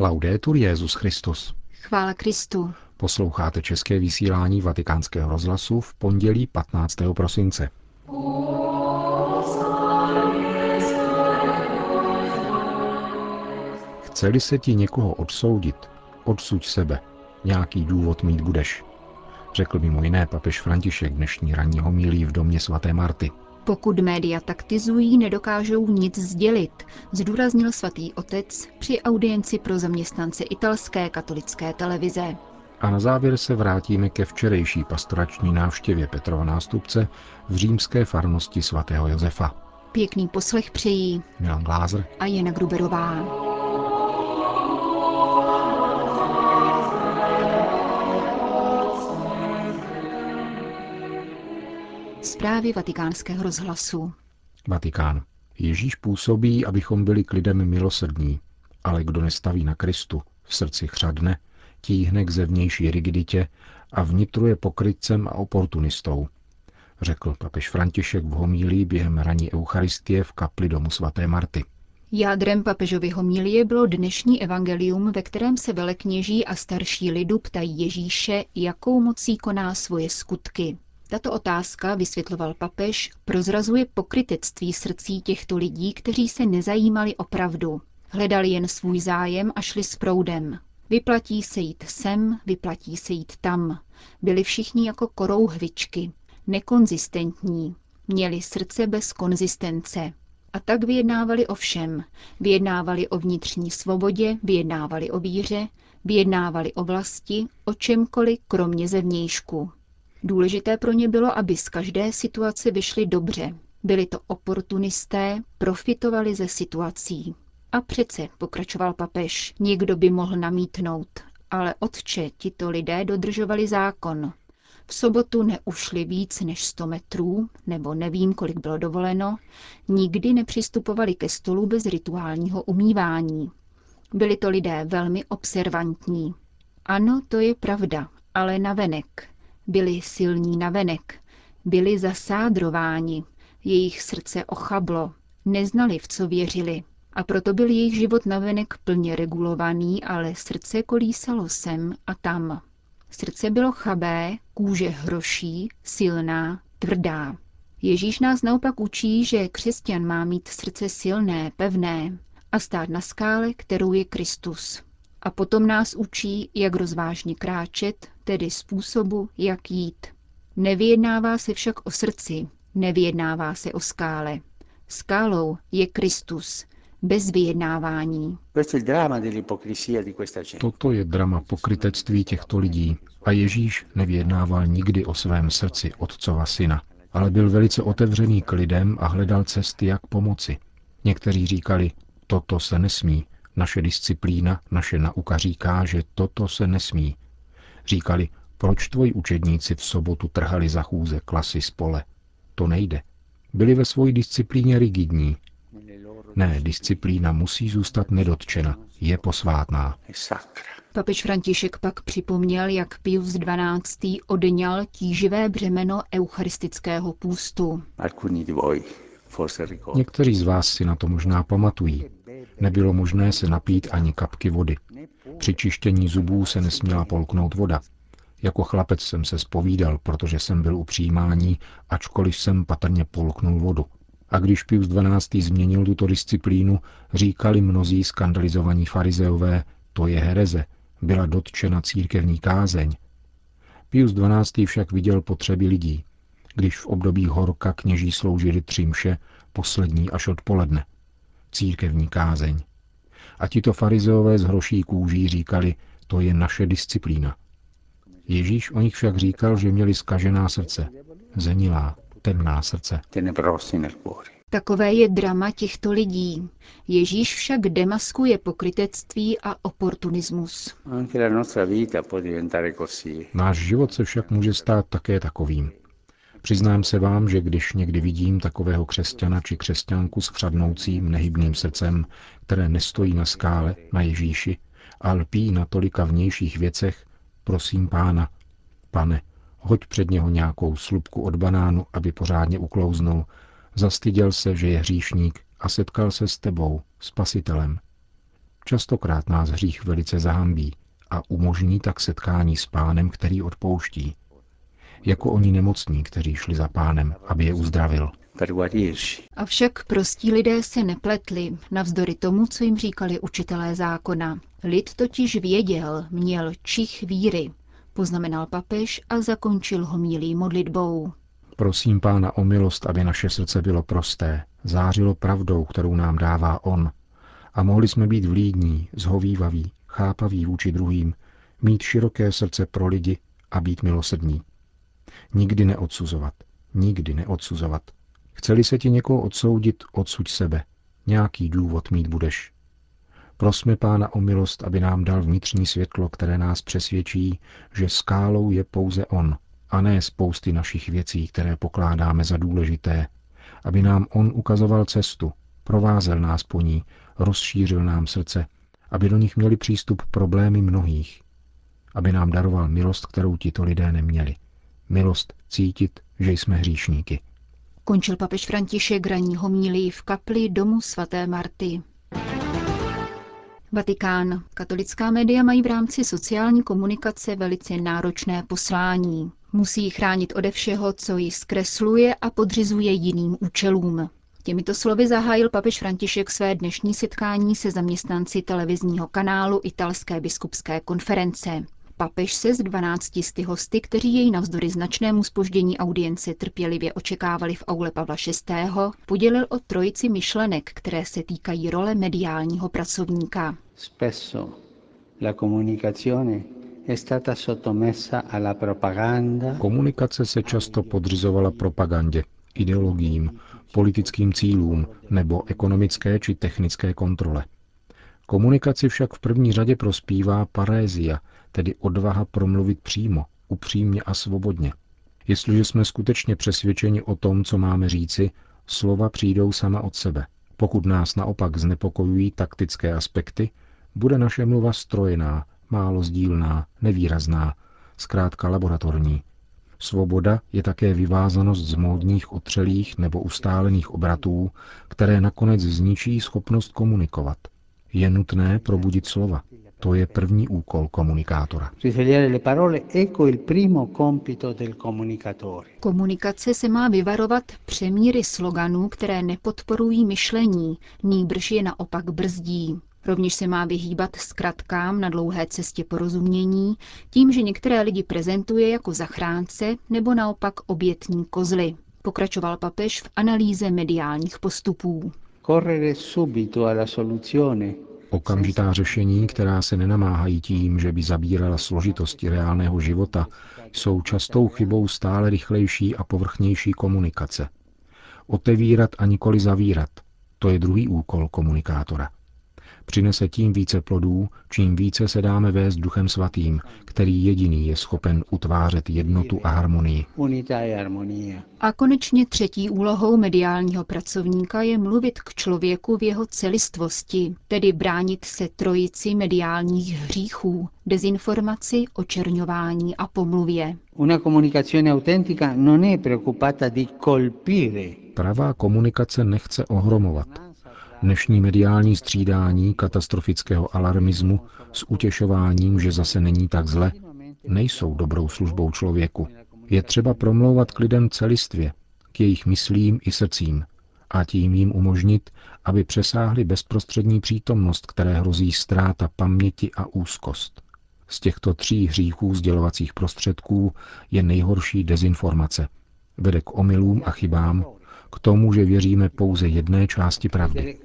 Laudetur Jezus Christus. Chvála Kristu. Posloucháte české vysílání Vatikánského rozhlasu v pondělí 15. prosince. Chceli se ti někoho odsoudit, odsuď sebe. Nějaký důvod mít budeš. Řekl mimo jiné papež František dnešní ranní homílí v domě svaté Marty. Pokud média taktizují, nedokážou nic sdělit, zdůraznil svatý otec při audienci pro zaměstnance italské katolické televize. A na závěr se vrátíme ke včerejší pastorační návštěvě Petrova nástupce v římské farnosti svatého Josefa. Pěkný poslech přejí Milan Glázer a Jana Gruberová. Zprávy vatikánského rozhlasu. Vatikán. Ježíš působí, abychom byli k lidem milosrdní, ale kdo nestaví na Kristu, v srdci chřadne, tíhne k zevnější rigiditě a vnitru je pokrytcem a oportunistou, řekl papež František v homílí během raní Eucharistie v kapli domu svaté Marty. Jádrem papežovy homílie bylo dnešní evangelium, ve kterém se velekněží a starší lidu ptají Ježíše, jakou mocí koná svoje skutky. Tato otázka, vysvětloval papež, prozrazuje pokrytectví srdcí těchto lidí, kteří se nezajímali o pravdu. Hledali jen svůj zájem a šli s proudem. Vyplatí se jít sem, vyplatí se jít tam. Byli všichni jako korouhvičky, nekonzistentní, měli srdce bez konzistence. A tak vyjednávali o všem. Vyjednávali o vnitřní svobodě, vyjednávali o víře, vyjednávali o vlasti, o čemkoliv kromě zevnějšku. Důležité pro ně bylo, aby z každé situace vyšli dobře. Byli to oportunisté, profitovali ze situací. A přece, pokračoval papež, někdo by mohl namítnout, ale otče, tito lidé dodržovali zákon. V sobotu neušli víc než 100 metrů, nebo nevím, kolik bylo dovoleno, nikdy nepřistupovali ke stolu bez rituálního umývání. Byli to lidé velmi observantní. Ano, to je pravda, ale navenek. Byli silní navenek, byli zasádrováni, jejich srdce ochablo, neznali, v co věřili. A proto byl jejich život navenek plně regulovaný, ale srdce kolísalo sem a tam. Srdce bylo chabé, kůže hroší, silná, tvrdá. Ježíš nás naopak učí, že křesťan má mít srdce silné, pevné a stát na skále, kterou je Kristus. A potom nás učí, jak rozvážně kráčet, tedy způsobu, jak jít. Nevyjednává se však o srdci, nevyjednává se o skále. Skálou je Kristus, bez vyjednávání. Toto je drama pokrytectví těchto lidí. A Ježíš nevyjednával nikdy o svém srdci otcova syna, ale byl velice otevřený k lidem a hledal cesty, jak pomoci. Někteří říkali, toto se nesmí, naše disciplína, naše nauka říká, že toto se nesmí. Říkali, proč tvoji učedníci v sobotu trhali za chůze klasy spole? To nejde. Byli ve své disciplíně rigidní. Ne, disciplína musí zůstat nedotčena, je posvátná. Papež František pak připomněl, jak Pius XII. odňal tíživé břemeno eucharistického půstu. Někteří z vás si na to možná pamatují. Nebylo možné se napít ani kapky vody. Při čištění zubů se nesměla polknout voda. Jako chlapec jsem se spovídal, protože jsem byl u přijímání, ačkoliv jsem patrně polknul vodu. A když Pius XII. změnil tuto disciplínu, říkali mnozí skandalizovaní farizeové, to je hereze, byla dotčena církevní kázeň. Pius XII. však viděl potřeby lidí, když v období horka kněží sloužili tři mše, poslední až odpoledne. Církevní kázeň. A tito farizeové z hroší kůží říkali, to je naše disciplína. Ježíš o nich však říkal, že měli skažená srdce, zenilá, temná srdce. Takové je drama těchto lidí. Ježíš však demaskuje pokrytectví a oportunismus. Náš život se však může stát také takovým. Přiznám se vám, že když někdy vidím takového křesťana či křesťanku s chřadnoucím, nehybným srdcem, které nestojí na skále, na Ježíši, a lpí na tolika vnějších věcech, prosím pána, pane, hoď před něho nějakou slupku od banánu, aby pořádně uklouznul, zastyděl se, že je hříšník a setkal se s tebou, spasitelem. Častokrát nás hřích velice zahambí a umožní tak setkání s pánem, který odpouští. Jako oni nemocní, kteří šli za pánem, aby je uzdravil. Avšak prostí lidé se nepletli, navzdory tomu, co jim říkali učitelé zákona. Lid totiž věděl, měl čich víry, poznamenal papež a zakončil homílí modlitbou. Prosím pána o milost, aby naše srdce bylo prosté, zářilo pravdou, kterou nám dává on, a mohli jsme být vlídní, zhovývaví, chápaví vůči druhým, mít široké srdce pro lidi a být milosrdní. Nikdy neodsuzovat, nikdy neodsuzovat. Chceli se ti někoho odsoudit, odsuď sebe. Nějaký důvod mít budeš. Prosme Pána o milost, aby nám dal vnitřní světlo, které nás přesvědčí, že skálou je pouze On, a ne spousty našich věcí, které pokládáme za důležité, aby nám On ukazoval cestu, provázel nás po ní, rozšířil nám srdce, aby do nich měli přístup problémy mnohých, aby nám daroval milost, kterou tito lidé neměli. Milost cítit, že jsme hříšníky. Končil papež František raní homílii v kapli domu svaté Marty. Vatikán. Katolická média mají v rámci sociální komunikace velice náročné poslání. Musí chránit ode všeho, co ji zkresluje a podřizuje jiným účelům. Těmito slovy zahájil papež František své dnešní setkání se zaměstnanci televizního kanálu Italské biskupské konference. Papež se z 12 hosty, kteří jej navzdory značnému spoždění audience trpělivě očekávali v aule Pavla VI., podělil o trojici myšlenek, které se týkají role mediálního pracovníka. Spesso la comunicazione Komunikace se často podřizovala propagandě, ideologiím, politickým cílům nebo ekonomické či technické kontrole. Komunikaci však v první řadě prospívá parézia, tedy odvaha promluvit přímo, upřímně a svobodně. Jestliže jsme skutečně přesvědčeni o tom, co máme říci, slova přijdou sama od sebe. Pokud nás naopak znepokojují taktické aspekty, bude naše mluva strojená, málo sdílná, nevýrazná, zkrátka laboratorní. Svoboda je také vyvázanost z módních, otřelých nebo ustálených obratů, které nakonec zničí schopnost komunikovat. Je nutné probudit slova. To je první úkol komunikátora. Komunikace se má vyvarovat přemíry sloganů, které nepodporují myšlení, nýbrž je naopak brzdí. Rovněž se má vyhýbat zkratkám na dlouhé cestě porozumění, tím, že některé lidi prezentuje jako zachránce nebo naopak obětní kozly. Pokračoval papež v analýze mediálních postupů. Okamžitá řešení, která se nenamáhají tím, že by zabírala složitosti reálného života, jsou častou chybou stále rychlejší a povrchnější komunikace. Otevírat a nikoli zavírat, to je druhý úkol komunikátora. Přinese tím více plodů, čím více se dáme vést duchem svatým, který jediný je schopen utvářet jednotu a harmonii. A konečně třetí úlohou mediálního pracovníka je mluvit k člověku v jeho celistvosti, tedy bránit se trojici mediálních hříchů, dezinformaci, očerňování a pomluvě. Pravá komunikace nechce ohromovat, Dnešní mediální střídání katastrofického alarmismu s utěšováním, že zase není tak zle, nejsou dobrou službou člověku. Je třeba promlouvat k lidem celistvě, k jejich myslím i srdcím a tím jim umožnit, aby přesáhli bezprostřední přítomnost, které hrozí ztráta paměti a úzkost. Z těchto tří hříchů sdělovacích prostředků je nejhorší dezinformace. Vede k omylům a chybám, k tomu, že věříme pouze jedné části pravdy.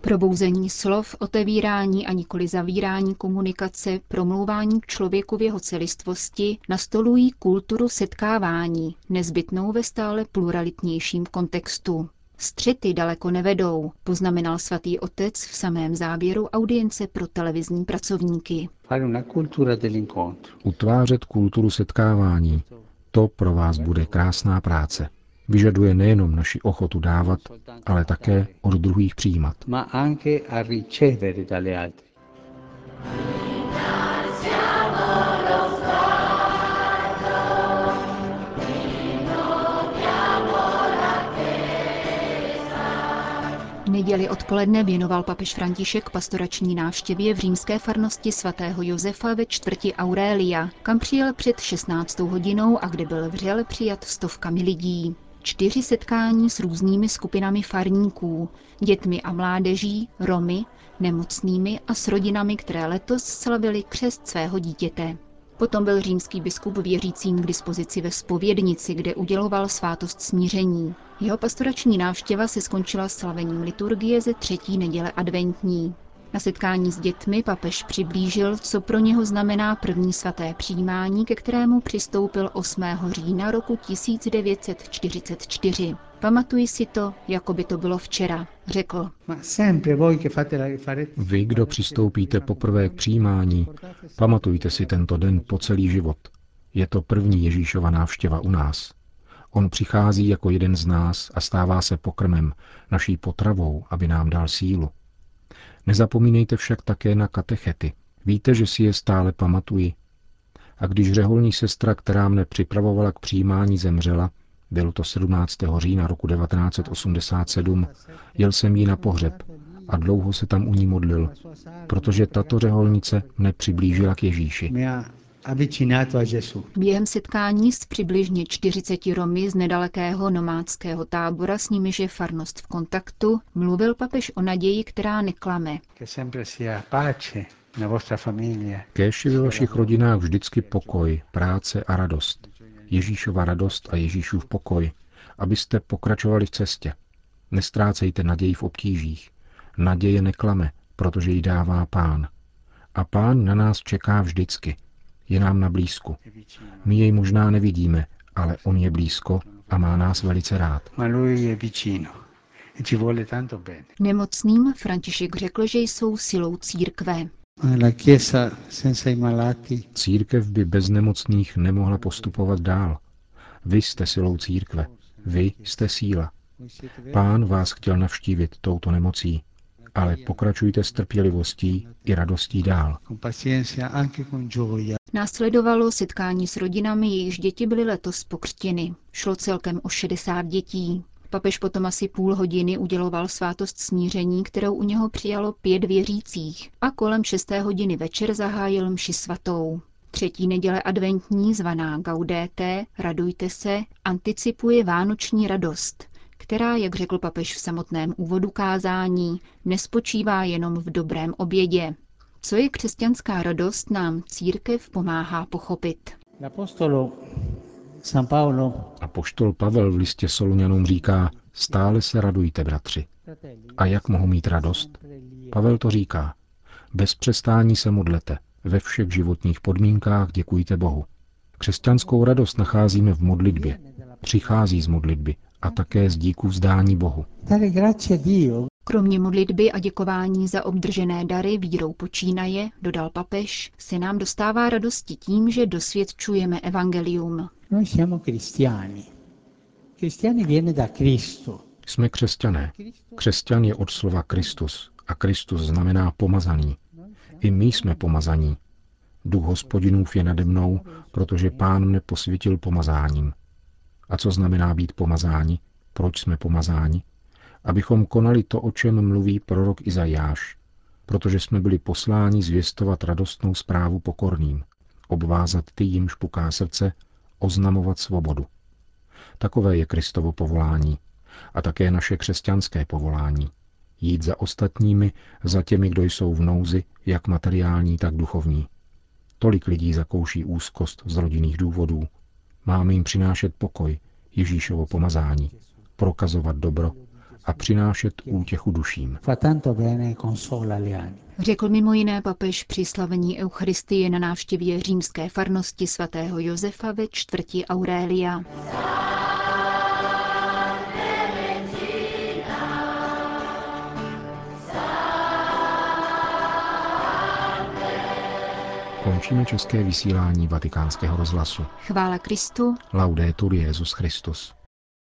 Probouzení slov, otevírání a nikoli zavírání komunikace, promlouvání k člověku v jeho celistvosti nastolují kulturu setkávání, nezbytnou ve stále pluralitnějším kontextu. Střety daleko nevedou, poznamenal svatý otec v samém závěru audience pro televizní pracovníky. Utvářet kulturu setkávání, to pro vás bude krásná práce. Vyžaduje nejenom naši ochotu dávat, ale také od druhých přijímat. Neděli odpoledne věnoval papež František pastorační návštěvě v římské farnosti svatého Josefa ve čtvrti Aurelia, kam přijel před 16. hodinou a kde byl vřele přijat stovkami lidí. Čtyři setkání s různými skupinami farníků, dětmi a mládeží, Romy, nemocnými a s rodinami, které letos slavili křest svého dítěte. Potom byl římský biskup věřícím k dispozici ve spovědnici, kde uděloval svátost smíření. Jeho pastorační návštěva se skončila slavením liturgie ze třetí neděle adventní. Na setkání s dětmi papež přiblížil, co pro něho znamená první svaté přijímání, ke kterému přistoupil 8. října roku 1944. Pamatuji si to, jako by to bylo včera, řekl. Vy, kdo přistoupíte poprvé k přijímání, pamatujte si tento den po celý život. Je to první Ježíšova návštěva u nás. On přichází jako jeden z nás a stává se pokrmem, naší potravou, aby nám dal sílu. Nezapomínejte však také na katechety. Víte, že si je stále pamatuji. A když řeholní sestra, která mne připravovala k přijímání, zemřela, bylo to 17. října roku 1987, jel jsem jí na pohřeb a dlouho se tam u ní modlil, protože tato řeholnice mne přiblížila k Ježíši. Během setkání s přibližně 40 Romy z nedalekého nomádského tábora, s nimiž je farnost v kontaktu, mluvil papež o naději, která neklame. Kéž je ve vašich rodinách vždycky pokoj, práce a radost. Ježíšova radost a Ježíšův pokoj, abyste pokračovali v cestě. Nestrácejte naději v obtížích. Naděje neklame, protože ji dává pán. A pán na nás čeká vždycky – je nám na blízku. My jej možná nevidíme, ale on je blízko a má nás velice rád. E Nemocným František řekl, že jsou silou církve. Církev by bez nemocných nemohla postupovat dál. Vy jste silou církve. Vy jste síla. Pán vás chtěl navštívit touto nemocí, ale pokračujte s trpělivostí i radostí dál. Následovalo setkání s rodinami, jejichž děti byly letos pokřtěny. Šlo celkem o 60 dětí. Papež potom asi půl hodiny uděloval svátost smíření, kterou u něho přijalo pět věřících a kolem šesté hodiny večer zahájil mši svatou. Třetí neděle adventní, zvaná Gaudete, radujte se, anticipuje vánoční radost, která, jak řekl papež v samotném úvodu kázání, nespočívá jenom v dobrém obědě, co je křesťanská radost, nám církev pomáhá pochopit. Apoštol Pavel v listě Solunianům říká, stále se radujte, bratři. A jak mohu mít radost? Pavel to říká. Bez přestání se modlete. Ve všech životních podmínkách děkujte Bohu. Křesťanskou radost nacházíme v modlitbě. Přichází z modlitby a také z díku vzdání Bohu. Kromě modlitby a děkování za obdržené dary vírou počínaje, dodal papež, se nám dostává radosti tím, že dosvědčujeme evangelium. Jsme křesťané. Křesťan je od slova Kristus a Kristus znamená pomazaný. I my jsme pomazaní. Duch hospodinův je nade mnou, protože pán mne posvětil pomazáním. A co znamená být pomazáni? Proč jsme pomazáni? Abychom konali to, o čem mluví prorok Izajáš, protože jsme byli posláni zvěstovat radostnou zprávu pokorným, obvázat ty, jimž puká srdce, oznamovat svobodu. Takové je Kristovo povolání a také naše křesťanské povolání. Jít za ostatními, za těmi, kdo jsou v nouzi, jak materiální, tak duchovní. Tolik lidí zakouší úzkost z rodinných důvodů. Máme jim přinášet pokoj, Ježíšovo pomazání, prokazovat dobro, a přinášet útěchu duším. Řekl mimo jiné papež při slavení Eucharistie na návštěvě římské farnosti svatého Josefa ve čtvrti Aurelia. Končíme české vysílání vatikánského rozhlasu. Chvála Kristu. Laudetur Jezus Christus.